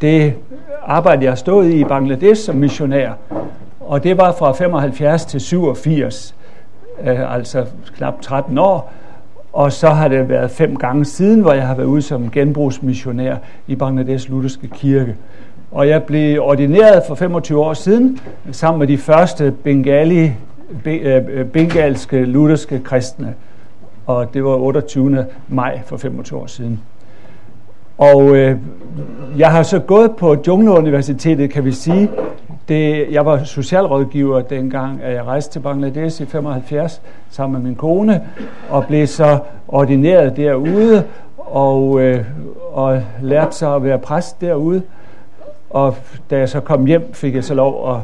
det arbejde, jeg har stået i i Bangladesh som missionær. Og det var fra 75 til 87, øh, altså knap 13 år. Og så har det været fem gange siden, hvor jeg har været ude som genbrugsmissionær i Bangladesh Lutherske Kirke. Og jeg blev ordineret for 25 år siden, sammen med de første bengali, øh, øh, bengalske lutherske kristne. Og det var 28. maj for 25 år siden. Og øh, jeg har så gået på Jungleuniversitetet, kan vi sige. Det, jeg var socialrådgiver dengang, at jeg rejste til Bangladesh i 75 sammen med min kone, og blev så ordineret derude, og, øh, og lærte så at være præst derude. Og da jeg så kom hjem, fik jeg så lov at,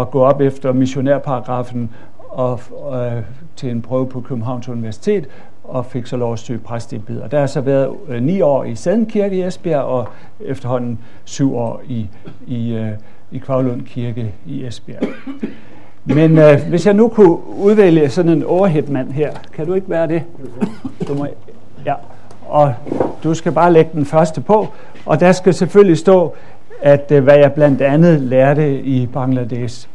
at gå op efter missionærparagrafen og, og, øh, til en prøve på Københavns Universitet, og fik så lov at søge præsteembed. Og der har så været øh, ni år i Sadenkirke i Esbjerg, og efterhånden syv år i, i, øh, i Kvavlund Kirke i Esbjerg. Men øh, hvis jeg nu kunne udvælge sådan en overheadmand her, kan du ikke være det? Du må, ja. Og du skal bare lægge den første på, og der skal selvfølgelig stå, at øh, hvad jeg blandt andet lærte i Bangladesh.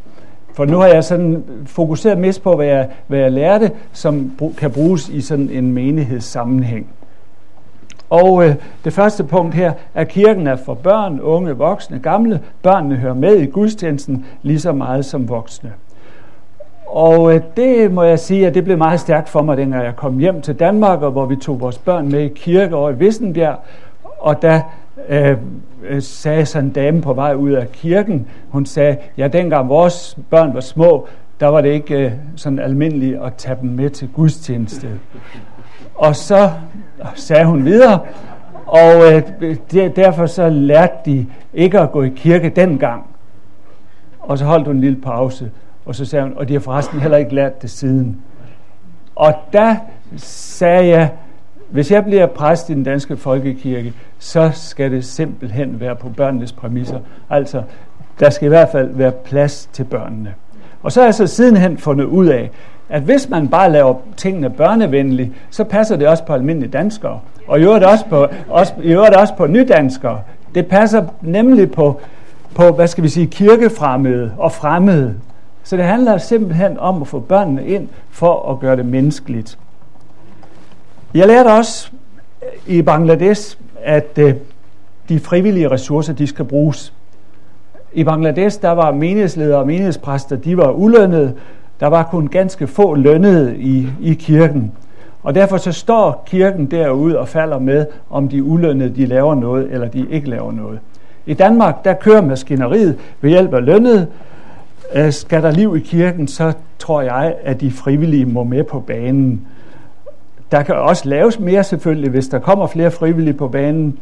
For nu har jeg sådan fokuseret mest på, hvad jeg, hvad jeg lærte, som kan bruges i sådan en menighedssammenhæng. Og øh, det første punkt her er, at kirken er for børn, unge, voksne, gamle. Børnene hører med i gudstjenesten lige så meget som voksne. Og øh, det må jeg sige, at det blev meget stærkt for mig, dengang jeg kom hjem til Danmark, og hvor vi tog vores børn med i kirke over i Vissenbjerg. Og der øh, Øh, sagde sådan en dame på vej ud af kirken, hun sagde, ja dengang vores børn var små, der var det ikke øh, sådan almindeligt at tage dem med til gudstjeneste. Og så sagde hun videre, og øh, derfor så lærte de ikke at gå i kirke dengang. Og så holdt hun en lille pause, og så sagde hun, og de har forresten heller ikke lært det siden. Og der sagde jeg, hvis jeg bliver præst i den danske folkekirke, så skal det simpelthen være på børnenes præmisser. Altså, der skal i hvert fald være plads til børnene. Og så har jeg så sidenhen fundet ud af, at hvis man bare laver tingene børnevenlige, så passer det også på almindelige danskere. Og i øvrigt også på, også, i øvrigt også på nydanskere. Det passer nemlig på, på, hvad skal vi sige, kirkefremmede og fremmede. Så det handler simpelthen om at få børnene ind for at gøre det menneskeligt. Jeg lærte også øh, i Bangladesh, at øh, de frivillige ressourcer, de skal bruges. I Bangladesh, der var menighedsledere og menighedspræster, de var ulønnede. Der var kun ganske få lønnede i, i kirken. Og derfor så står kirken derude og falder med, om de ulønnede de laver noget, eller de ikke laver noget. I Danmark, der kører maskineriet ved hjælp af lønnet. Øh, skal der liv i kirken, så tror jeg, at de frivillige må med på banen. Der kan også laves mere selvfølgelig, hvis der kommer flere frivillige på banen.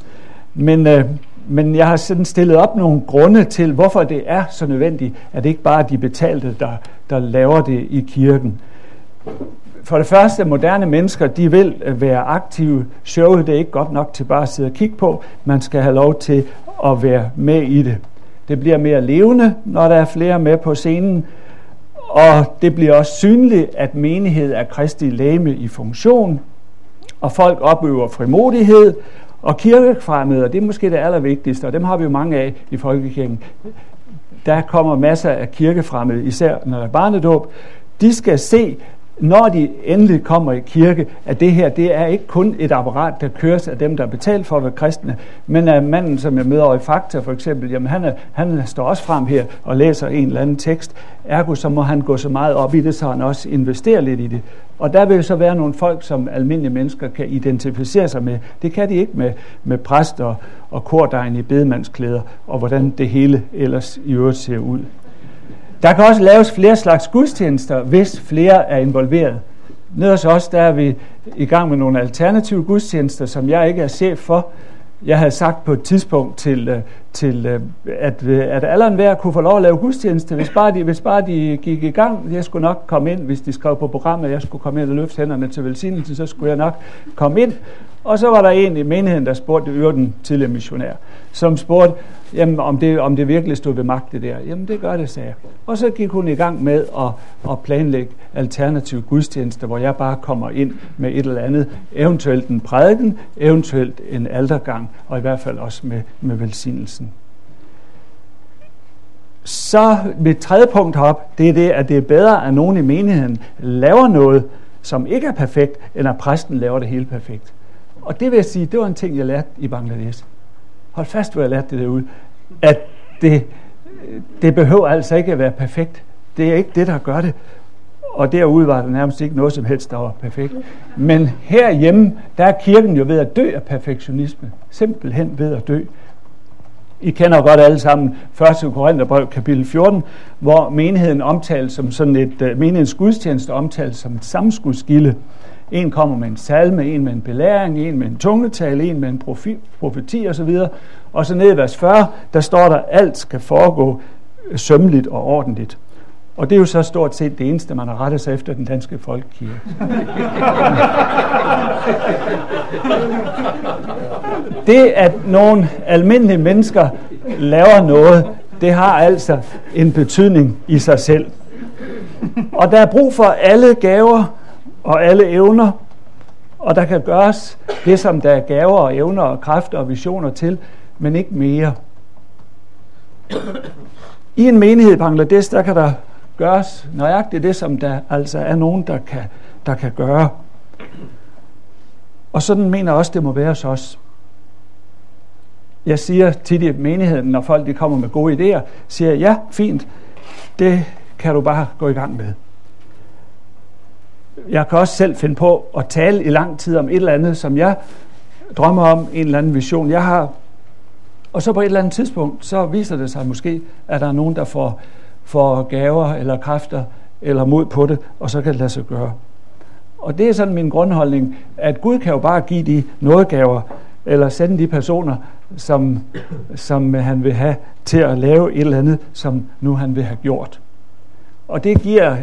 Men, øh, men jeg har sådan stillet op nogle grunde til, hvorfor det er så nødvendigt, at det ikke bare er de betalte, der, der laver det i kirken. For det første, moderne mennesker, de vil være aktive. Showet det er ikke godt nok til bare at sidde og kigge på. Man skal have lov til at være med i det. Det bliver mere levende, når der er flere med på scenen. Og det bliver også synligt, at menighed er kristi læme i funktion, og folk opøver frimodighed, og kirkefremmede, det er måske det allervigtigste, og dem har vi jo mange af i folkekirken. Der kommer masser af kirkefremmede, især når der er barnedåb. De skal se, når de endelig kommer i kirke, at det her, det er ikke kun et apparat, der køres af dem, der er betalt for at være kristne, men af manden, som jeg møder over i Fakta for eksempel, jamen han, er, han står også frem her og læser en eller anden tekst. Ergo så må han gå så meget op i det, så han også investerer lidt i det. Og der vil så være nogle folk, som almindelige mennesker kan identificere sig med. Det kan de ikke med, med præster og kordegn i bedemandsklæder, og hvordan det hele ellers i øvrigt ser ud. Der kan også laves flere slags gudstjenester, hvis flere er involveret. Nede hos os, der er vi i gang med nogle alternative gudstjenester, som jeg ikke er chef for. Jeg havde sagt på et tidspunkt til, øh, til øh, at, øh, at alle enhver kunne få lov at lave gudstjeneste, hvis bare, de, hvis bare de gik i gang. Jeg skulle nok komme ind, hvis de skrev på programmet, at jeg skulle komme ind og løfte hænderne til velsignelsen, så skulle jeg nok komme ind. Og så var der en i menigheden, der spurgte Øre, den tidligere missionær, som spurgte, jamen, om, det, om det virkelig stod ved magt det der. Jamen det gør det, sagde jeg. Og så gik hun i gang med at, at planlægge alternative gudstjenester, hvor jeg bare kommer ind med et eller andet, eventuelt en prædiken, eventuelt en aldergang, og i hvert fald også med, med velsignelsen. Så mit tredje punkt op, det er det, at det er bedre, at nogen i menigheden laver noget, som ikke er perfekt, end at præsten laver det hele perfekt. Og det vil jeg sige, det var en ting, jeg lærte i Bangladesh. Hold fast, hvor jeg lærte det derude. At det, det behøver altså ikke at være perfekt. Det er ikke det, der gør det. Og derude var der nærmest ikke noget som helst, der var perfekt. Men herhjemme, der er kirken jo ved at dø af perfektionisme. Simpelthen ved at dø. I kender godt alle sammen 1. Korintherbrev kapitel 14, hvor menigheden omtales som sådan et, øh, menighedens gudstjeneste omtales som et samskudskilde. En kommer med en salme, en med en belæring, en med en tungetale, en med en profi, profeti osv. Og så ned i vers 40, der står der, alt skal foregå øh, sømmeligt og ordentligt. Og det er jo så stort set det eneste, man har rettet sig efter den danske folkekirke. det, at nogle almindelige mennesker laver noget, det har altså en betydning i sig selv. Og der er brug for alle gaver og alle evner, og der kan gøres det, som der er gaver og evner og kræfter og visioner til, men ikke mere. I en menighed i Bangladesh, der kan der gøres nøjagtigt det, som der altså er nogen, der kan, der kan gøre. Og sådan mener jeg også, det må være hos os. Jeg siger tit i menigheden, når folk de kommer med gode idéer, siger ja, fint, det kan du bare gå i gang med. Jeg kan også selv finde på at tale i lang tid om et eller andet, som jeg drømmer om, en eller anden vision, jeg har. Og så på et eller andet tidspunkt, så viser det sig måske, at der er nogen, der får, får gaver eller kræfter eller mod på det, og så kan det lade sig gøre. Og det er sådan min grundholdning, at Gud kan jo bare give de nådegaver, eller sende de personer, som, som han vil have til at lave et eller andet, som nu han vil have gjort. Og det giver,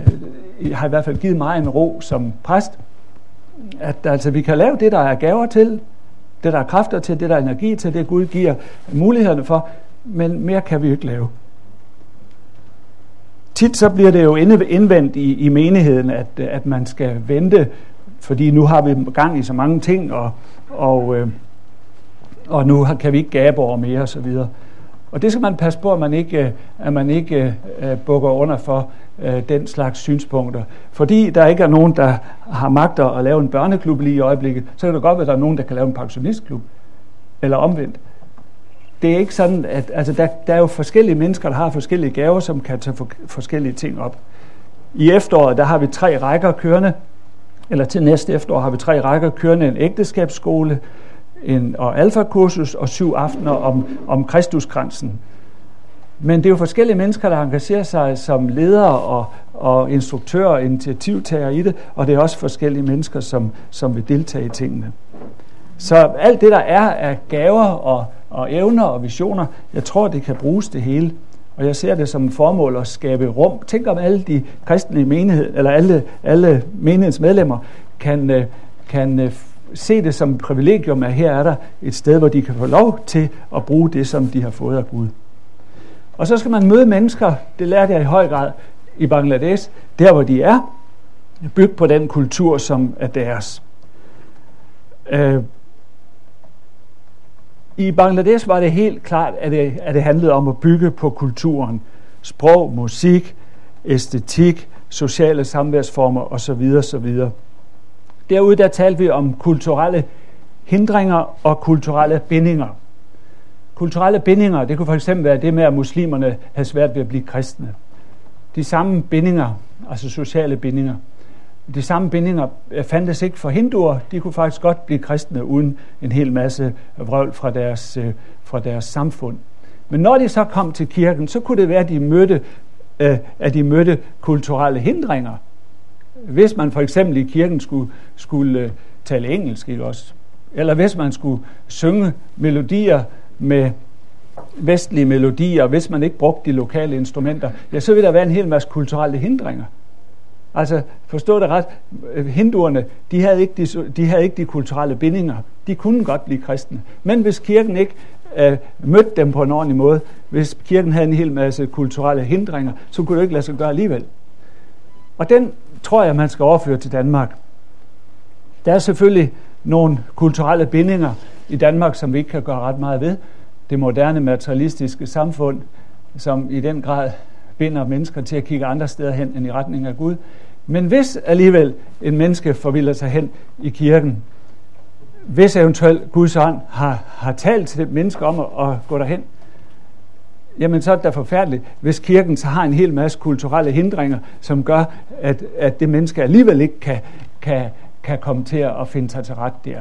har i hvert fald givet mig en ro som præst, at altså, vi kan lave det, der er gaver til, det, der er kræfter til, det, der er energi til, det Gud giver mulighederne for, men mere kan vi ikke lave. Tit så bliver det jo indvendt i, i menigheden, at, at man skal vente, fordi nu har vi gang i så mange ting, og, og, øh, og nu kan vi ikke gabe over mere osv. Og det skal man passe på, at man ikke, øh, at man ikke uh, bukker under for uh, den slags synspunkter. Fordi der ikke er nogen, der har magter at lave en børneklub lige i øjeblikket, så kan det godt være, at der er nogen, der kan lave en pensionistklub. Eller omvendt. Det er ikke sådan, at altså der, der er jo forskellige mennesker, der har forskellige gaver, som kan tage for, forskellige ting op. I efteråret, der har vi tre rækker kørende, eller til næste efterår har vi tre rækker kørende, en ægteskabsskole, en, og alfakursus og syv aftener om, om Kristuskransen. Men det er jo forskellige mennesker, der engagerer sig som ledere og, og instruktører og initiativtagere i det, og det er også forskellige mennesker, som, som vil deltage i tingene. Så alt det, der er af gaver og, og evner og visioner, jeg tror, det kan bruges det hele. Og jeg ser det som et formål at skabe rum. Tænk om alle de kristne menighed, eller alle, alle menighedens medlemmer kan, øh, kan øh, se det som et privilegium, at her er der et sted, hvor de kan få lov til at bruge det, som de har fået af Gud. Og så skal man møde mennesker, det lærte jeg i høj grad i Bangladesh, der hvor de er, bygge på den kultur, som er deres. Øh, I Bangladesh var det helt klart, at det, at det handlede om at bygge på kulturen. Sprog, musik, æstetik, sociale samværsformer osv. osv. Derude der talte vi om kulturelle hindringer og kulturelle bindinger. Kulturelle bindinger, det kunne for eksempel være det med, at muslimerne havde svært ved at blive kristne. De samme bindinger, altså sociale bindinger, de samme bindinger øh, fandtes ikke for hinduer. De kunne faktisk godt blive kristne uden en hel masse vrøvl fra deres, øh, fra deres samfund. Men når de så kom til kirken, så kunne det være, at de mødte, øh, at de mødte kulturelle hindringer. Hvis man for eksempel i kirken skulle, skulle øh, tale engelsk, ikke også? Eller hvis man skulle synge melodier med, vestlige melodier, hvis man ikke brugte de lokale instrumenter, ja, så vil der være en hel masse kulturelle hindringer. Altså, forstå det ret, øh, hinduerne, de havde, ikke de, de havde ikke de kulturelle bindinger. De kunne godt blive kristne. Men hvis kirken ikke øh, mødte dem på en ordentlig måde, hvis kirken havde en hel masse kulturelle hindringer, så kunne det ikke lade sig gøre alligevel. Og den tror jeg, man skal overføre til Danmark. Der er selvfølgelig nogle kulturelle bindinger i Danmark, som vi ikke kan gøre ret meget ved. Det moderne materialistiske samfund, som i den grad binder mennesker til at kigge andre steder hen end i retning af Gud. Men hvis alligevel en menneske forvilder sig hen i kirken, hvis eventuelt Guds ånd har, har talt til det menneske om at, at gå derhen, jamen så er det da forfærdeligt, hvis kirken så har en hel masse kulturelle hindringer, som gør, at, at det menneske alligevel ikke kan, kan, kan komme til at finde sig til ret der.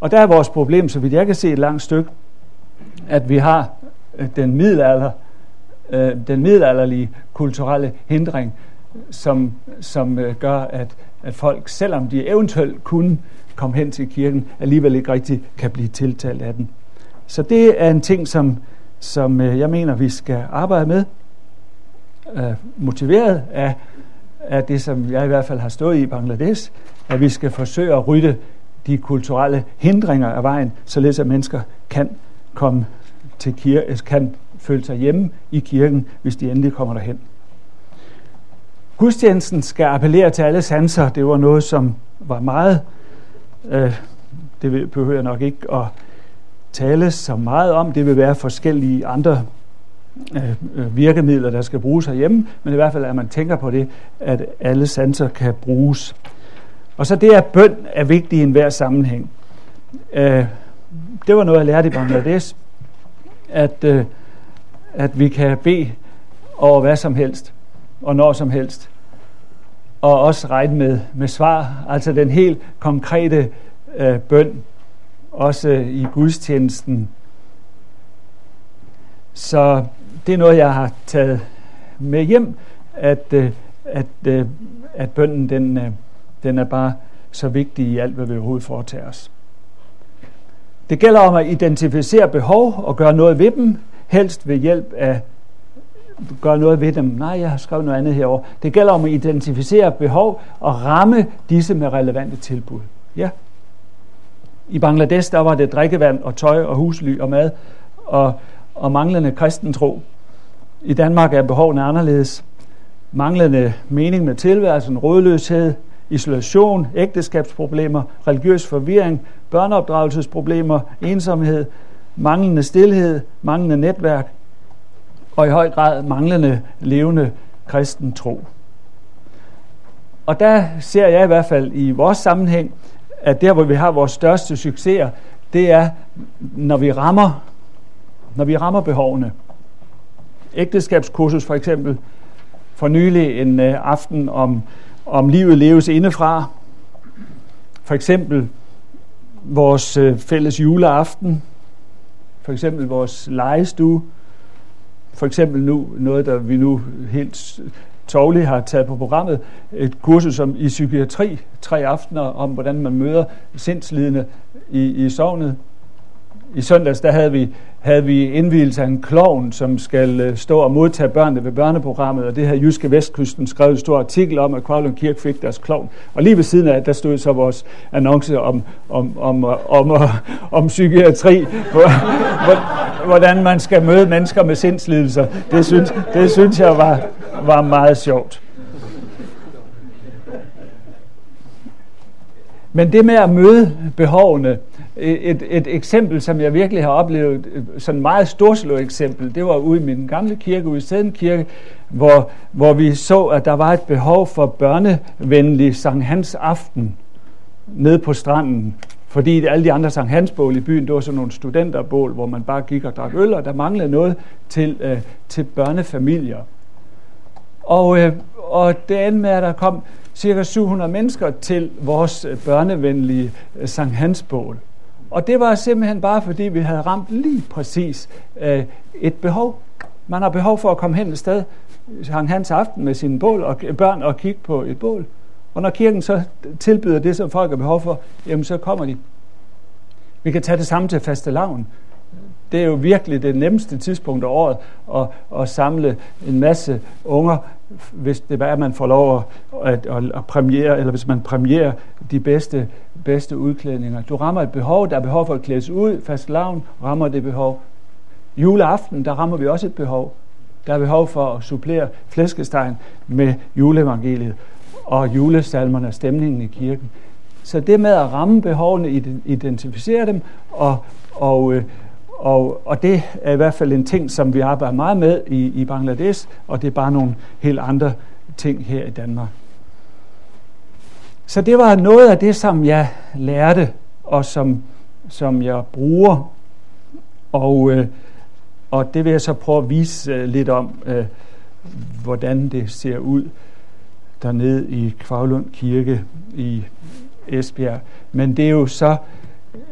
Og der er vores problem, så vidt jeg kan se et langt stykke, at vi har øh, den middelalder, øh, den middelalderlige kulturelle hindring, som, som øh, gør, at, at folk, selvom de eventuelt kunne komme hen til kirken, alligevel ikke rigtig kan blive tiltalt af den. Så det er en ting, som, som øh, jeg mener, vi skal arbejde med, motiveret af, af det, som jeg i hvert fald har stået i Bangladesh, at vi skal forsøge at rydde de kulturelle hindringer af vejen, således at mennesker kan komme til kirke, øh, kan føle sig hjemme i kirken, hvis de endelig kommer derhen. Gudstjenesten skal appellere til alle sanser. Det var noget, som var meget, øh, det behøver jeg nok ikke at tale så meget om. Det vil være forskellige andre øh, øh, virkemidler, der skal bruges herhjemme, men i hvert fald, at man tænker på det, at alle sanser kan bruges. Og så det, at bøn er vigtig i enhver sammenhæng. Øh, det var noget, jeg lærte i Bangladesh, at, øh, at vi kan bede over hvad som helst, og når som helst. Og også regne med, med svar, altså den helt konkrete øh, bøn, også i gudstjenesten. Så det er noget, jeg har taget med hjem, at, øh, at, øh, at bønden den, øh, den er bare så vigtig i alt, hvad vi overhovedet foretager os. Det gælder om at identificere behov og gøre noget ved dem, helst ved hjælp af gøre noget ved dem. Nej, jeg har skrevet noget andet herover. Det gælder om at identificere behov og ramme disse med relevante tilbud. Ja. I Bangladesh, der var det drikkevand og tøj og husly og mad og, og manglende kristentro. I Danmark er behovene anderledes. Manglende mening med tilværelsen, rådløshed, isolation, ægteskabsproblemer, religiøs forvirring, børneopdragelsesproblemer, ensomhed, manglende stillhed, manglende netværk og i høj grad manglende levende kristen tro. Og der ser jeg i hvert fald i vores sammenhæng, at der, hvor vi har vores største succeser, det er, når vi rammer, når vi rammer behovene. Ægteskabskursus for eksempel, for nylig en øh, aften om om livet leves indefra. For eksempel vores øh, fælles juleaften, for eksempel vores legestue, for eksempel nu noget, der vi nu helt Tovli har taget på programmet, et kursus om, i psykiatri, tre aftener om, hvordan man møder sindslidende i, i sovnet. I søndags der havde vi, havde vi indvielse af en klovn, som skal øh, stå og modtage børnene ved børneprogrammet, og det havde Jyske Vestkysten skrev en stor artikel om, at Kravlund Kirke fik deres klovn. Og lige ved siden af, der stod så vores annonce om, om, om, øh, om, om, om psykiatri, hvordan man skal møde mennesker med sindslidelser. Det synes, det synes jeg var, var meget sjovt. Men det med at møde behovene, et, et eksempel, som jeg virkelig har oplevet, sådan et meget storslået eksempel, det var ude i min gamle kirke, ude i Sæden Kirke, hvor, hvor vi så, at der var et behov for børnevenlig Sankt Hans aften nede på stranden. Fordi alle de andre Sankt Hans bål i byen, det var sådan nogle studenterbål, hvor man bare gik og drak øl, og der manglede noget til, øh, til børnefamilier. Og, øh, og det endte med, at der kom cirka 700 mennesker til vores øh, børnevenlige øh, Sankt Hans bål. Og det var simpelthen bare fordi, vi havde ramt lige præcis øh, et behov. Man har behov for at komme hen et sted, hang Hans aften med sine bål og børn og kigge på et bål. Og når kirken så tilbyder det, som folk har behov for, jamen så kommer de. Vi kan tage det samme til faste lavn det er jo virkelig det nemmeste tidspunkt af året at, at samle en masse unger, hvis det er, at man får lov at, at, at premiere, eller hvis man premierer de bedste, bedste udklædninger. Du rammer et behov, der er behov for at klædes ud, fast lavn rammer det behov. Juleaften, der rammer vi også et behov. Der er behov for at supplere flæskestegn med juleevangeliet og julesalmerne og stemningen i kirken. Så det med at ramme behovene, identificere dem, og, og, øh, og, og det er i hvert fald en ting, som vi arbejder meget med i, i Bangladesh, og det er bare nogle helt andre ting her i Danmark. Så det var noget af det, som jeg lærte, og som, som jeg bruger. Og, øh, og det vil jeg så prøve at vise øh, lidt om, øh, hvordan det ser ud dernede i Kvavlund Kirke i Esbjerg. Men det er jo så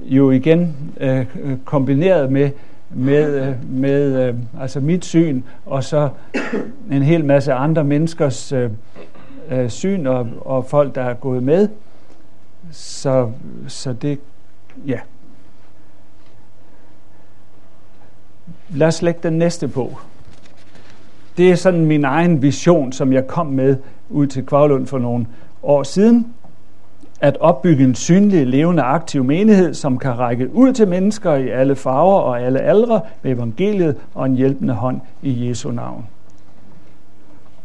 jo igen øh, kombineret med med, øh, med øh, altså mit syn og så en hel masse andre menneskers øh, øh, syn og, og folk der er gået med. Så så det ja. Lad os lægge den næste på. Det er sådan min egen vision som jeg kom med ud til Kvavlund for nogle år siden at opbygge en synlig, levende, aktiv menighed, som kan række ud til mennesker i alle farver og alle aldre med evangeliet og en hjælpende hånd i Jesu navn.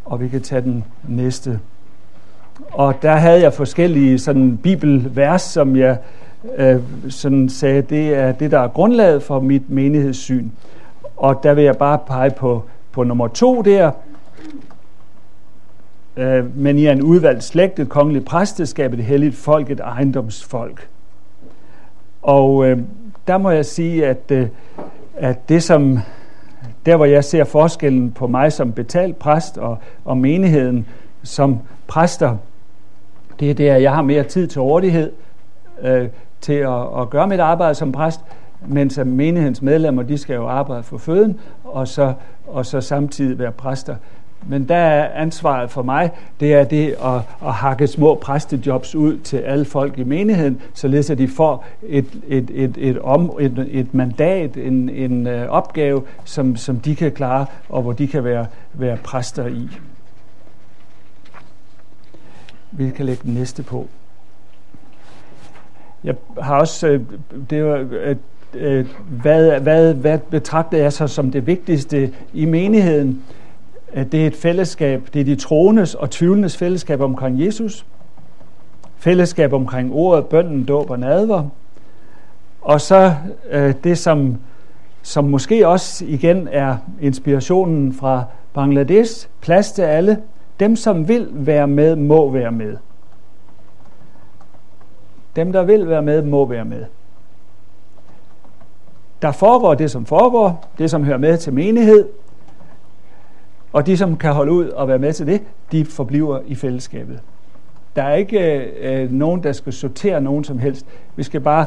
Og vi kan tage den næste. Og der havde jeg forskellige sådan bibelvers, som jeg øh, sådan sagde, det er det, der er grundlaget for mit menighedssyn. Og der vil jeg bare pege på, på nummer to der, øh, men I er en udvalgt slægt, et kongeligt præsteskab, et helligt folk, et ejendomsfolk. Og øh, der må jeg sige, at, øh, at det som, der hvor jeg ser forskellen på mig som betalt præst og, og menigheden som præster, det er det, at jeg har mere tid til rådighed øh, til at, at gøre mit arbejde som præst, mens menighedens medlemmer, de skal jo arbejde for føden, og så, og så samtidig være præster. Men der er ansvaret for mig, det er det at, at hakke små præstejobs ud til alle folk i menigheden, således at de får et, et, et, et, om, et, et mandat, en, en øh, opgave, som, som de kan klare, og hvor de kan være, være præster i. Vi kan lægge den næste på. Jeg har også, øh, det var, øh, hvad, hvad, hvad betragter jeg så som det vigtigste i menigheden? Øh, det er et fællesskab, det er de troendes og tvivlendes fællesskab omkring Jesus, fællesskab omkring ordet, bønden, dåb og nadver, og så øh, det, som, som måske også igen er inspirationen fra Bangladesh, plads til alle. Dem, som vil være med, må være med. Dem, der vil være med, må være med. Der foregår det, som foregår, det, som hører med til menighed, og de, som kan holde ud og være med til det, de forbliver i fællesskabet. Der er ikke øh, nogen, der skal sortere nogen som helst. Vi skal bare,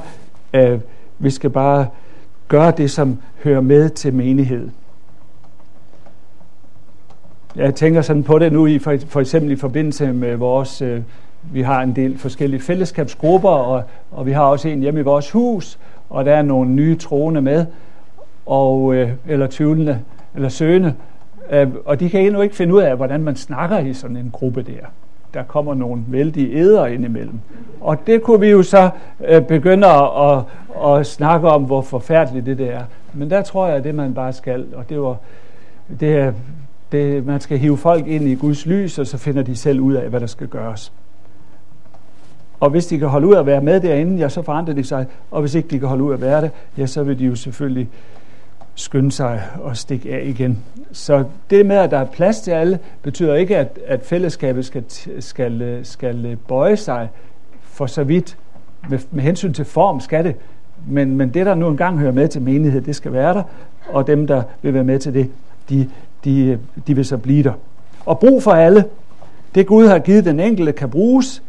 øh, vi skal bare gøre det, som hører med til menighed. Jeg tænker sådan på det nu, i for, for eksempel i forbindelse med vores... Øh, vi har en del forskellige fællesskabsgrupper, og, og vi har også en hjemme i vores hus, og der er nogle nye troende med, og, øh, eller tvivlende, eller søgende, Øh, og de kan endnu ikke finde ud af, hvordan man snakker i sådan en gruppe der. Der kommer nogle vældige æder indimellem. Og det kunne vi jo så øh, begynde at, at, at snakke om, hvor forfærdeligt det, der er. Men der tror jeg, at det man bare skal, og det var, det er, det, man skal hive folk ind i Guds lys, og så finder de selv ud af, hvad der skal gøres. Og hvis de kan holde ud at være med derinde, ja, så forandrer de sig. Og hvis ikke de kan holde ud at være det, ja, så vil de jo selvfølgelig skynde sig og stikke af igen. Så det med, at der er plads til alle, betyder ikke, at, at fællesskabet skal, skal, skal bøje sig for så vidt. Med, med hensyn til form skal det, men, men det, der nu engang hører med til menighed, det skal være der, og dem, der vil være med til det, de, de, de vil så blive der. Og brug for alle. Det Gud har givet den enkelte kan bruges.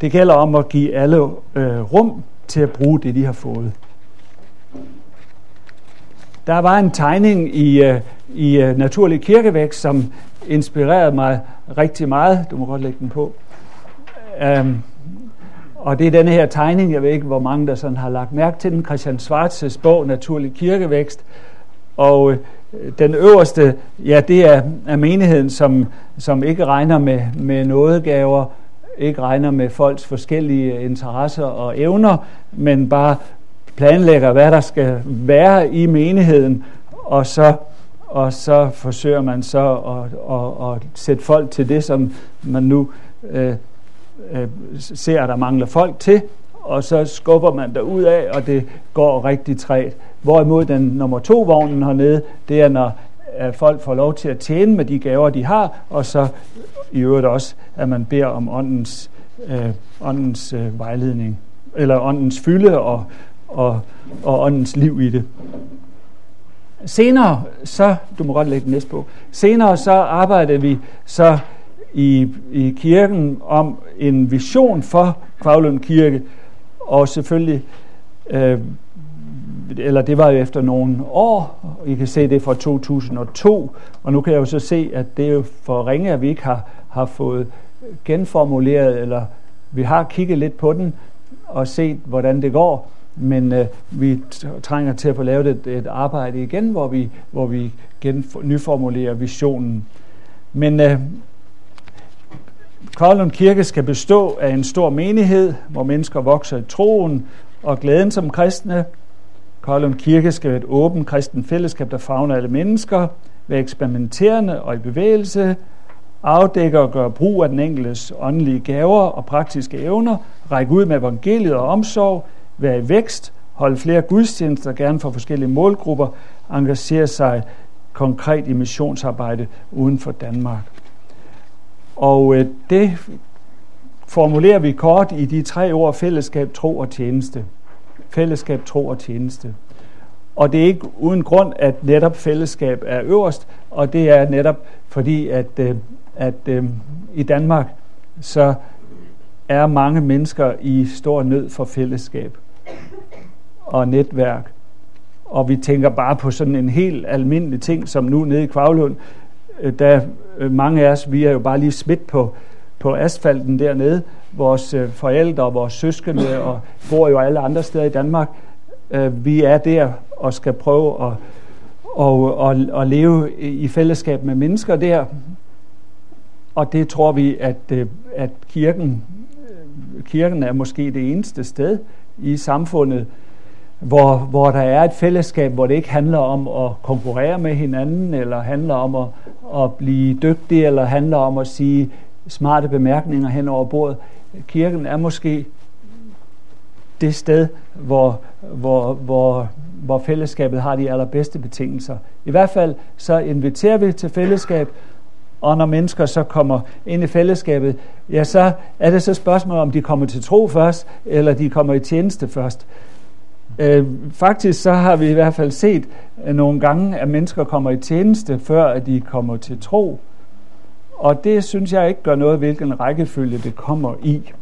Det gælder om at give alle øh, rum til at bruge det, de har fået. Der var en tegning i, øh, i øh, Naturlig Kirkevækst, som inspirerede mig rigtig meget. Du må godt lægge den på. Um, Og det er denne her tegning, jeg ved ikke, hvor mange der sådan har lagt mærke til den, Christian Schwarzes bog, Naturlig Kirkevækst. Og øh, den øverste, ja, det er, er menigheden, som, som ikke regner med, med nådegaver, ikke regner med folks forskellige interesser og evner, men bare planlægger, hvad der skal være i menigheden, og så, og så forsøger man så at, at, at sætte folk til det, som man nu øh, øh, ser, at der mangler folk til, og så skubber man der ud af, og det går rigtig træt. Hvorimod den nummer to vognen hernede, det er når at folk får lov til at tjene med de gaver, de har, og så i øvrigt også, at man beder om åndens, øh, åndens øh, vejledning, eller åndens fylde og, og, og åndens liv i det. Senere, så, du må godt lægge den næste på, senere så arbejdede vi så i, i kirken om en vision for Kvavlund Kirke, og selvfølgelig, øh, eller det var jo efter nogle år, I kan se det fra 2002, og nu kan jeg jo så se, at det er jo for ringe, at vi ikke har, har fået genformuleret, eller vi har kigget lidt på den og set, hvordan det går, men øh, vi trænger til at få lavet et, et arbejde igen, hvor vi, hvor vi gen, nyformulerer visionen. Men øh, Kvarlund Kirke skal bestå af en stor menighed, hvor mennesker vokser i troen og glæden som kristne. Kvarlund Kirke skal være et åbent kristen fællesskab, der fagner alle mennesker, være eksperimenterende og i bevægelse, afdække og gøre brug af den enkeltes åndelige gaver og praktiske evner, række ud med evangeliet og omsorg, være i vækst, holde flere gudstjenester, gerne for forskellige målgrupper, engagere sig konkret i missionsarbejde uden for Danmark. Og øh, det formulerer vi kort i de tre ord fællesskab, tro og tjeneste. Fællesskab, tro og tjeneste. Og det er ikke uden grund, at netop fællesskab er øverst, og det er netop fordi, at, øh, at øh, i Danmark, så er mange mennesker i stor nød for fællesskab og netværk. Og vi tænker bare på sådan en helt almindelig ting, som nu nede i Kvavlund, øh, der øh, mange af os, vi er jo bare lige smidt på, på asfalten dernede. Vores øh, forældre og vores søskende og bor jo alle andre steder i Danmark. Vi er der og skal prøve at, og, og, og leve i fællesskab med mennesker der. Og det tror vi, at, at kirken, kirken er måske det eneste sted i samfundet, hvor, hvor der er et fællesskab, hvor det ikke handler om at konkurrere med hinanden, eller handler om at, at blive dygtig, eller handler om at sige smarte bemærkninger hen over bordet. Kirken er måske det sted, hvor, hvor, hvor, hvor fællesskabet har de allerbedste betingelser. I hvert fald så inviterer vi til fællesskab, og når mennesker så kommer ind i fællesskabet, ja, så er det så spørgsmål, om de kommer til tro først, eller de kommer i tjeneste først. Øh, faktisk så har vi i hvert fald set nogle gange, at mennesker kommer i tjeneste, før at de kommer til tro. Og det synes jeg ikke gør noget, hvilken rækkefølge det kommer i.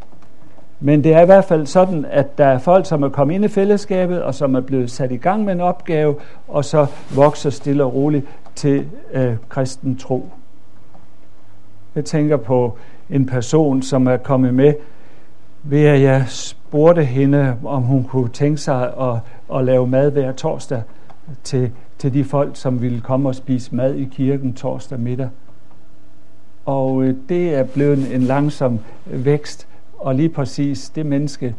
Men det er i hvert fald sådan, at der er folk, som er kommet ind i fællesskabet, og som er blevet sat i gang med en opgave, og så vokser stille og roligt til øh, kristen tro. Jeg tænker på en person, som er kommet med ved at jeg spurgte hende, om hun kunne tænke sig at, at lave mad hver torsdag til, til de folk, som ville komme og spise mad i kirken torsdag middag. Og øh, det er blevet en langsom vækst, og lige præcis det menneske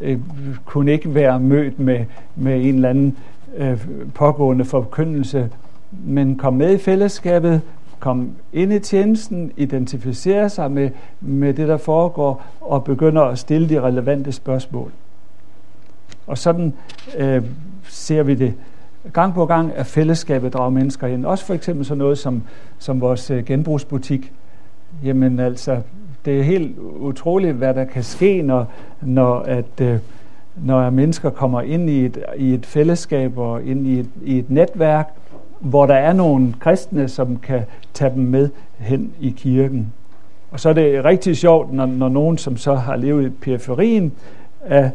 øh, kunne ikke være mødt med, med en eller anden øh, pågående forkyndelse, men kom med i fællesskabet, komme ind i tjenesten, identificere sig med, med det, der foregår, og begynder at stille de relevante spørgsmål. Og sådan øh, ser vi det gang på gang, at fællesskabet drager mennesker ind. Også for eksempel sådan noget som, som vores øh, genbrugsbutik. Jamen altså, det er helt utroligt, hvad der kan ske, når, når, at, øh, når mennesker kommer ind i et, i et fællesskab og ind i et, i et netværk, hvor der er nogle kristne, som kan tage dem med hen i kirken. Og så er det rigtig sjovt, når, når nogen, som så har levet i periferien af,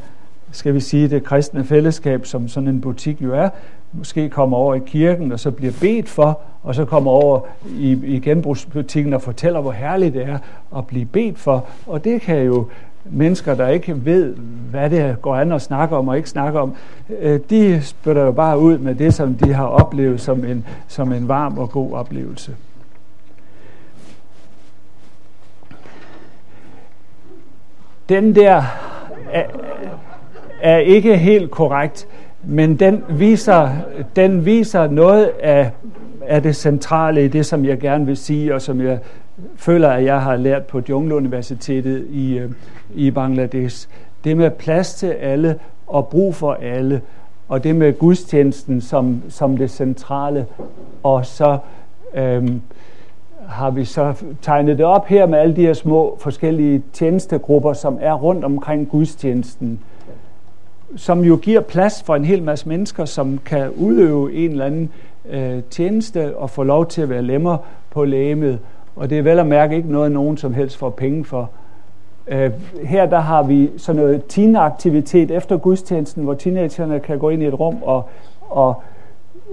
skal vi sige, det kristne fællesskab, som sådan en butik jo er, måske kommer over i kirken og så bliver bedt for, og så kommer over i, i genbrugsbutikken og fortæller, hvor herligt det er at blive bedt for. Og det kan jo mennesker, der ikke ved, hvad det går an at snakke om og ikke snakke om, øh, de spytter jo bare ud med det, som de har oplevet som en, som en varm og god oplevelse. Den der er, er ikke helt korrekt, men den viser, den viser noget af, af det centrale i det, som jeg gerne vil sige, og som jeg føler, at jeg har lært på Jungleuniversitetet i, øh, i Bangladesh. Det med plads til alle og brug for alle, og det med gudstjenesten som, som det centrale. Og så øhm, har vi så tegnet det op her med alle de her små forskellige tjenestegrupper, som er rundt omkring gudstjenesten, som jo giver plads for en hel masse mennesker, som kan udøve en eller anden øh, tjeneste og få lov til at være lemmer på lægemet. Og det er vel at mærke ikke noget, nogen som helst får penge for. Øh, her der har vi sådan noget teenaktivitet efter gudstjenesten, hvor teenagerne kan gå ind i et rum og, og,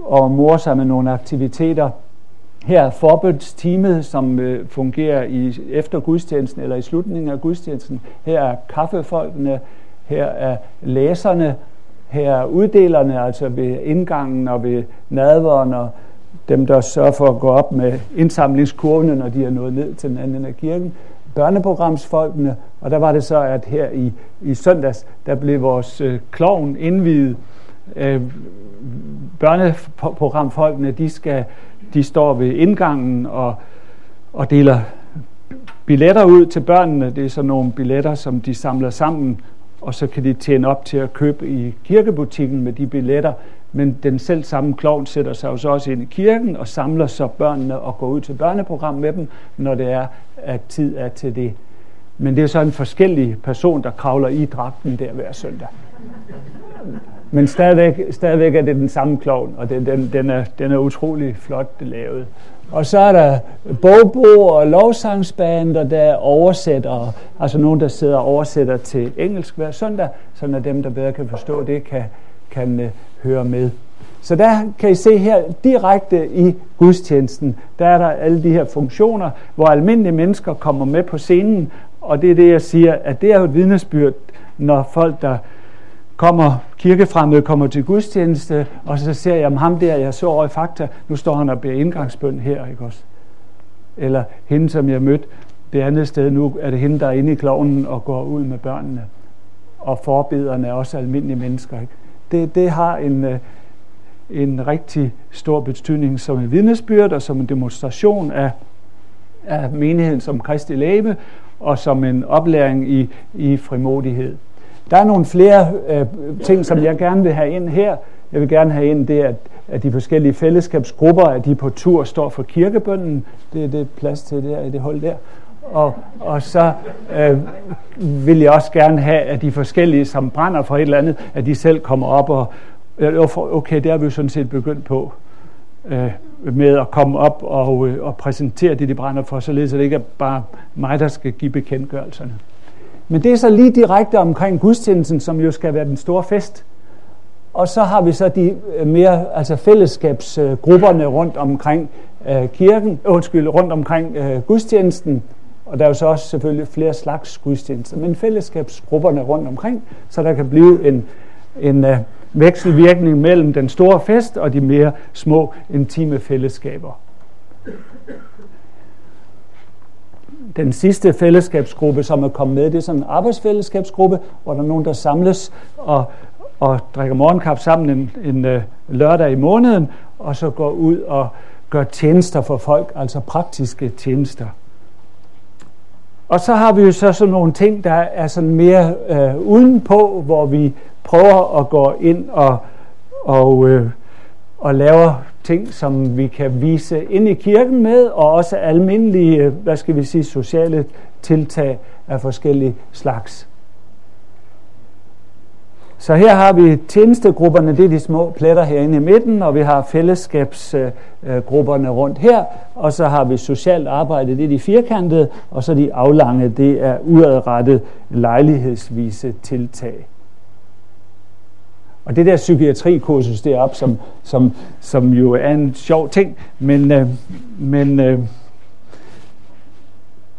og more sig med nogle aktiviteter. Her er forbundsteamet, som øh, fungerer i, efter gudstjenesten eller i slutningen af gudstjenesten. Her er kaffefolkene, her er læserne, her er uddelerne, altså ved indgangen og ved nadveren og dem, der sørger for at gå op med indsamlingskurvene, når de er nået ned til den anden af kirken, børneprogramsfolkene, og der var det så, at her i, i søndags, der blev vores øh, klovn indvidet. Øh, børneprogramfolkene, de, skal, de står ved indgangen og, og deler billetter ud til børnene. Det er så nogle billetter, som de samler sammen, og så kan de tjene op til at købe i kirkebutikken med de billetter, men den selv samme klovn sætter sig jo så også ind i kirken og samler så børnene og går ud til børneprogram med dem, når det er, at tid er til det. Men det er så en forskellig person, der kravler i dragten der hver søndag. Men stadigvæk, stadigvæk er det den samme klovn, og den, den, den, er, den er utrolig flot lavet. Og så er der Bobo og lovsangsbander, der oversætter, altså nogen, der sidder og oversætter til engelsk hver søndag, så at dem, der bedre kan forstå det, kan, kan øh, hører med. Så der kan I se her direkte i gudstjenesten, der er der alle de her funktioner, hvor almindelige mennesker kommer med på scenen, og det er det, jeg siger, at det er jo et vidnesbyrd, når folk, der kommer kirkefremmede kommer til gudstjeneste, og så ser jeg ham der, jeg så over i Fakta, nu står han og beder indgangsbøn her, ikke også? Eller hende, som jeg mødte det andet sted, nu er det hende, der er inde i klovnen og går ud med børnene. Og forbederne er også almindelige mennesker, ikke? Det, det har en, øh, en rigtig stor betydning som en vidnesbyrd og som en demonstration af, af menigheden som kristi læbe og som en oplæring i, i frimodighed. Der er nogle flere øh, ting, som jeg gerne vil have ind her. Jeg vil gerne have ind det, at, at de forskellige fællesskabsgrupper, at de på tur står for kirkebønden. Det er det plads til der i det hold der. Og, og så øh, vil jeg også gerne have, at de forskellige, som brænder for et eller andet, at de selv kommer op og, okay, det har vi jo sådan set begyndt på, øh, med at komme op og, øh, og præsentere det, de brænder for, således at det ikke er bare mig, der skal give bekendtgørelserne. Men det er så lige direkte omkring gudstjenesten, som jo skal være den store fest. Og så har vi så de øh, mere altså fællesskabsgrupperne rundt omkring øh, kirken, undskyld, rundt omkring øh, gudstjenesten. Og der er jo så også selvfølgelig flere slags gudstjenester, men fællesskabsgrupperne rundt omkring, så der kan blive en, en uh, vekselvirkning mellem den store fest og de mere små intime fællesskaber. den sidste fællesskabsgruppe, som er kommet med, det er sådan en arbejdsfællesskabsgruppe, hvor der er nogen, der samles og, og drikker morgenkaffe sammen en, en uh, lørdag i måneden, og så går ud og gør tjenester for folk, altså praktiske tjenester. Og så har vi jo så sådan nogle ting, der er sådan mere øh, udenpå, hvor vi prøver at gå ind og, og, øh, og laver ting, som vi kan vise ind i kirken med, og også almindelige, øh, hvad skal vi sige, sociale tiltag af forskellige slags. Så her har vi tjenestegrupperne, det er de små pletter herinde i midten, og vi har fællesskabsgrupperne rundt her, og så har vi socialt arbejde, det er de firkantede, og så de aflange, det er udadrettet lejlighedsvise tiltag. Og det der psykiatrikursus deroppe, som, som, som jo er en sjov ting, men, øh, men øh,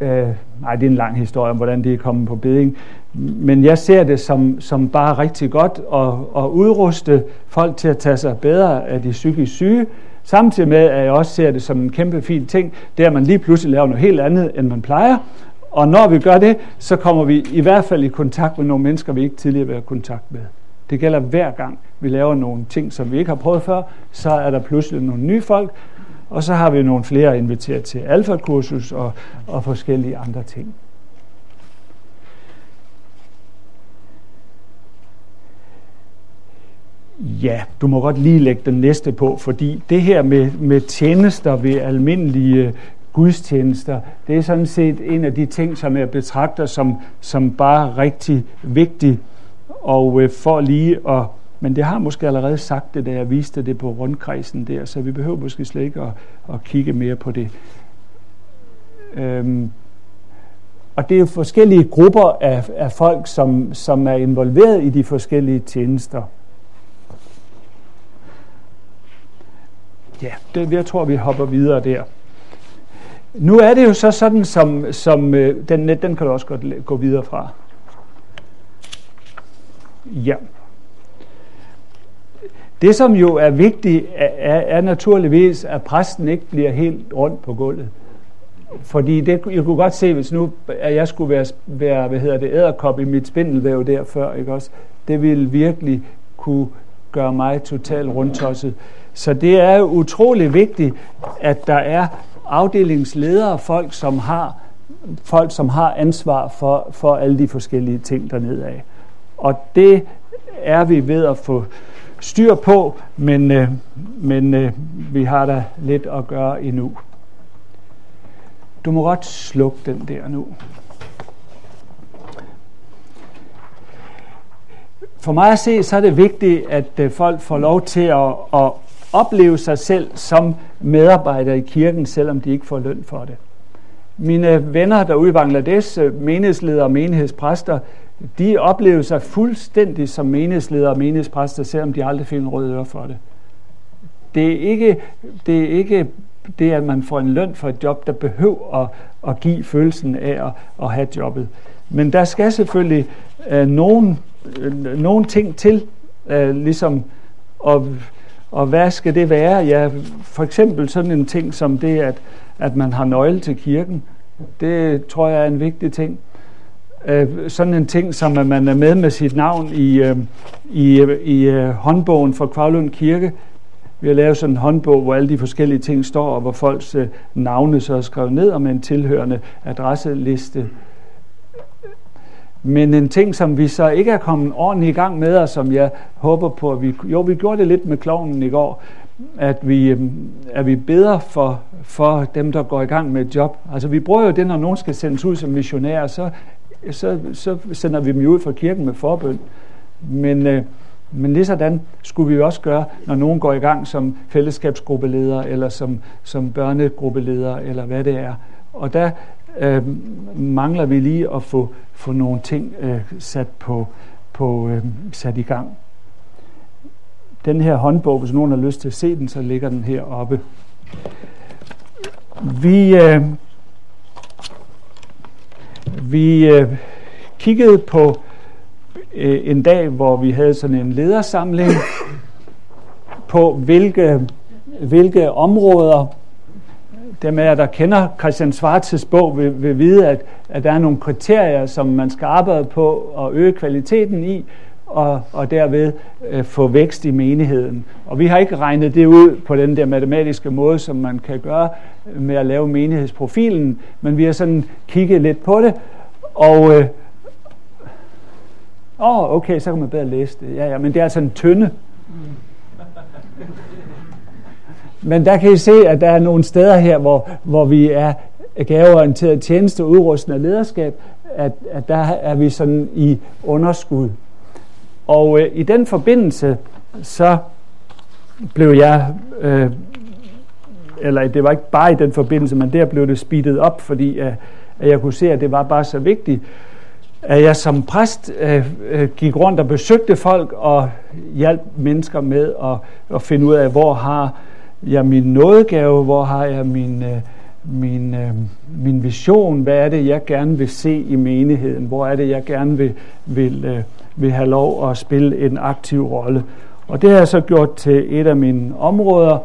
øh, nej, det er en lang historie om, hvordan det er kommet på beding, men jeg ser det som, som bare rigtig godt at, at udruste folk til at tage sig bedre af de psykisk syge, samtidig med, at jeg også ser det som en kæmpe fin ting, det er, at man lige pludselig laver noget helt andet, end man plejer, og når vi gør det, så kommer vi i hvert fald i kontakt med nogle mennesker, vi ikke tidligere har været i kontakt med. Det gælder hver gang, vi laver nogle ting, som vi ikke har prøvet før, så er der pludselig nogle nye folk, og så har vi nogle flere inviteret til alfakursus og, og forskellige andre ting. Ja, du må godt lige lægge den næste på, fordi det her med, med tjenester ved almindelige gudstjenester, det er sådan set en af de ting, som jeg betragter som, som bare rigtig vigtig. Og øh, for lige at, men det har måske allerede sagt det, da jeg viste det på rundkredsen der, så vi behøver måske slet ikke at, at kigge mere på det. Øhm, og det er jo forskellige grupper af, af folk, som, som er involveret i de forskellige tjenester. Ja, det, jeg tror, vi hopper videre der. Nu er det jo så sådan, som, som øh, den den, den kan du også godt gå videre fra. Ja. Det, som jo er vigtigt, er, er naturligvis, at præsten ikke bliver helt rundt på gulvet. Fordi det, jeg kunne godt se, hvis nu at jeg skulle være, være hvad hedder det, æderkop i mit spindelvæv der før, ikke også? det ville virkelig kunne gøre mig totalt rundtosset. Så det er utrolig vigtigt, at der er afdelingsledere, folk som har folk, som har ansvar for, for alle de forskellige ting dernede af. Og det er vi ved at få styr på, men, øh, men øh, vi har da lidt at gøre endnu. Du må godt slukke den der nu. For mig at se, så er det vigtigt, at øh, folk får lov til at, at opleve sig selv som medarbejdere i kirken, selvom de ikke får løn for det. Mine venner derude i Bangladesh, øh, menighedsledere og menighedspræster, de oplever sig fuldstændig som menighedsledere og menighedspræster, selvom de aldrig fik en rød øre for det. Det er ikke det, er ikke det at man får en løn for et job, der behøver at, at give følelsen af at, at have jobbet. Men der skal selvfølgelig øh, nogen, øh, nogen ting til, øh, ligesom at og hvad skal det være? Ja, for eksempel sådan en ting som det, at, at man har nøgle til kirken. Det tror jeg er en vigtig ting. Øh, sådan en ting som, at man er med med sit navn i, øh, i, i øh, håndbogen for Kvavlund Kirke. Vi har lavet sådan en håndbog, hvor alle de forskellige ting står, og hvor folks øh, navne så er skrevet ned, og med en tilhørende adresseliste. Men en ting, som vi så ikke er kommet ordentligt i gang med, og som jeg håber på, at vi... Jo, vi gjorde det lidt med klovnen i går, at vi, er at vi beder for, for dem, der går i gang med et job. Altså vi bruger jo det, når nogen skal sendes ud som missionærer, så, så, så sender vi dem ud fra kirken med forbøn. Men, øh, men lige sådan skulle vi også gøre, når nogen går i gang som fællesskabsgruppeleder, eller som, som børnegruppeleder, eller hvad det er. Og der øh, mangler vi lige at få, få nogle ting øh, sat, på, på, øh, sat i gang. Den her håndbog, hvis nogen har lyst til at se den, så ligger den her oppe. Vi, øh, vi øh, kiggede på øh, en dag, hvor vi havde sådan en ledersamling på, hvilke, hvilke områder dem af jer, der kender Christian Svartes bog, vil, vil vide, at, at der er nogle kriterier, som man skal arbejde på at øge kvaliteten i, og, og derved øh, få vækst i menigheden. Og vi har ikke regnet det ud på den der matematiske måde, som man kan gøre med at lave menighedsprofilen, men vi har sådan kigget lidt på det, og øh, åh, okay, så kan man bedre læse det. Ja, ja, men det er altså en tynde. Men der kan I se, at der er nogle steder her, hvor, hvor vi er gaveorienteret tjeneste, udrustende af lederskab, at, at der er vi sådan i underskud. Og øh, i den forbindelse, så blev jeg, øh, eller det var ikke bare i den forbindelse, men der blev det speedet op, fordi at, at jeg kunne se, at det var bare så vigtigt, at jeg som præst øh, øh, gik rundt og besøgte folk og hjalp mennesker med at, at finde ud af, hvor har jeg min nådegave, hvor har jeg min, øh, min, øh, min vision, hvad er det, jeg gerne vil se i menigheden, hvor er det, jeg gerne vil, vil, øh, vil have lov at spille en aktiv rolle. Og det har jeg så gjort til et af mine områder,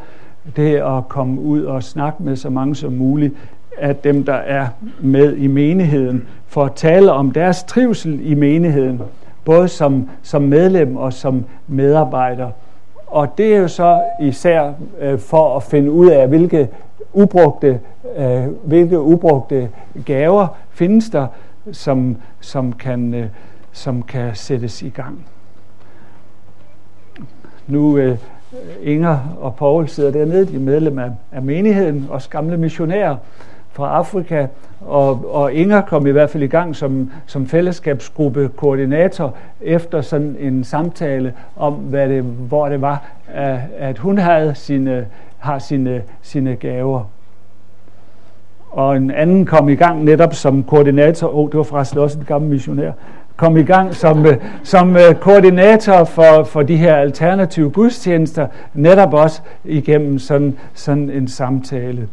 det er at komme ud og snakke med så mange som muligt af dem, der er med i menigheden, for at tale om deres trivsel i menigheden, både som, som medlem og som medarbejder. Og det er jo så især øh, for at finde ud af, hvilke ubrugte, øh, hvilke ubrugte gaver findes der, som, som, kan, øh, som kan sættes i gang. Nu øh, Inger og Paul sidder dernede, de er medlem af, af menigheden, også gamle missionærer fra Afrika, og, og Inger kom i hvert fald i gang som, som fællesskabsgruppe koordinator efter sådan en samtale om, hvad det, hvor det var, at hun havde sine, har sine, sine gaver. Og en anden kom i gang netop som koordinator, oh, det var forresten også en gammel missionær, kom i gang som, øh, som øh, koordinator for, for de her alternative gudstjenester, netop også igennem sådan, sådan en samtale.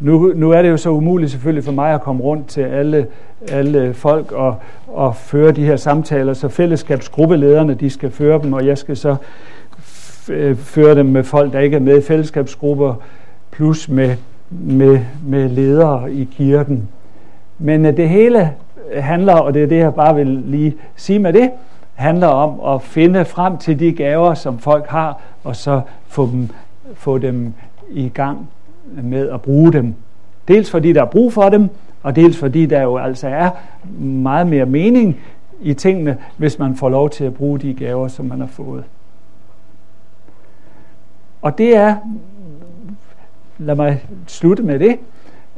Nu, nu er det jo så umuligt selvfølgelig for mig at komme rundt til alle, alle folk og, og føre de her samtaler, så fællesskabsgruppelederne de skal føre dem, og jeg skal så øh, føre dem med folk, der ikke er med i fællesskabsgrupper, plus med, med, med ledere i kirken. Men det hele handler, og det er det, jeg bare vil lige sige med det, handler om at finde frem til de gaver, som folk har, og så få dem, få dem i gang med at bruge dem. Dels fordi der er brug for dem, og dels fordi der jo altså er meget mere mening i tingene, hvis man får lov til at bruge de gaver, som man har fået. Og det er, lad mig slutte med det,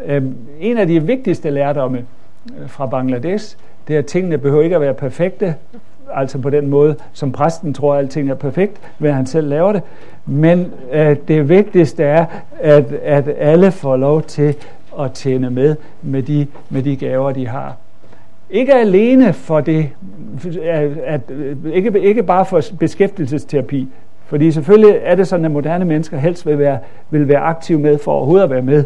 øhm, en af de vigtigste lærdomme Øh, fra Bangladesh, det er, at tingene behøver ikke at være perfekte, altså på den måde, som præsten tror, at alting er perfekt, ved han selv laver det. Men øh, det vigtigste er, at, at alle får lov til at tjene med med de, med de gaver, de har. Ikke alene for det, at, at, øh, ikke, ikke bare for beskæftigelsesterapi, fordi selvfølgelig er det sådan, at moderne mennesker helst vil være, vil være aktive med for overhovedet at være med.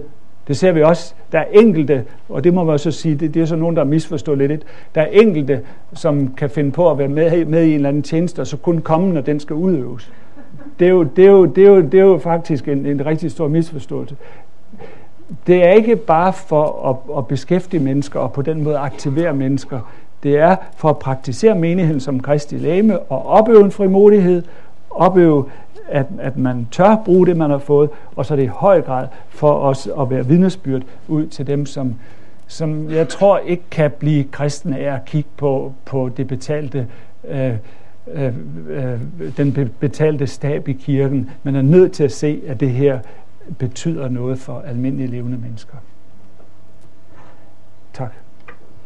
Det ser vi også. Der er enkelte, og det må man så sige, det, det er så nogen, der misforstår lidt. Der er enkelte, som kan finde på at være med, med i en eller anden tjeneste, og så kun komme, når den skal udøves. Det er jo, det er jo, det er jo, det er jo faktisk en, en rigtig stor misforståelse. Det er ikke bare for at, at beskæftige mennesker og på den måde aktivere mennesker. Det er for at praktisere menigheden som kristi læme og opøve en frimodighed, opøve at, at man tør bruge det, man har fået, og så er det i høj grad for os at være vidnesbyrd ud til dem, som, som jeg tror ikke kan blive kristne af at kigge på, på det betalte øh, øh, øh, den betalte stab i kirken, men er nødt til at se, at det her betyder noget for almindelige levende mennesker. Tak.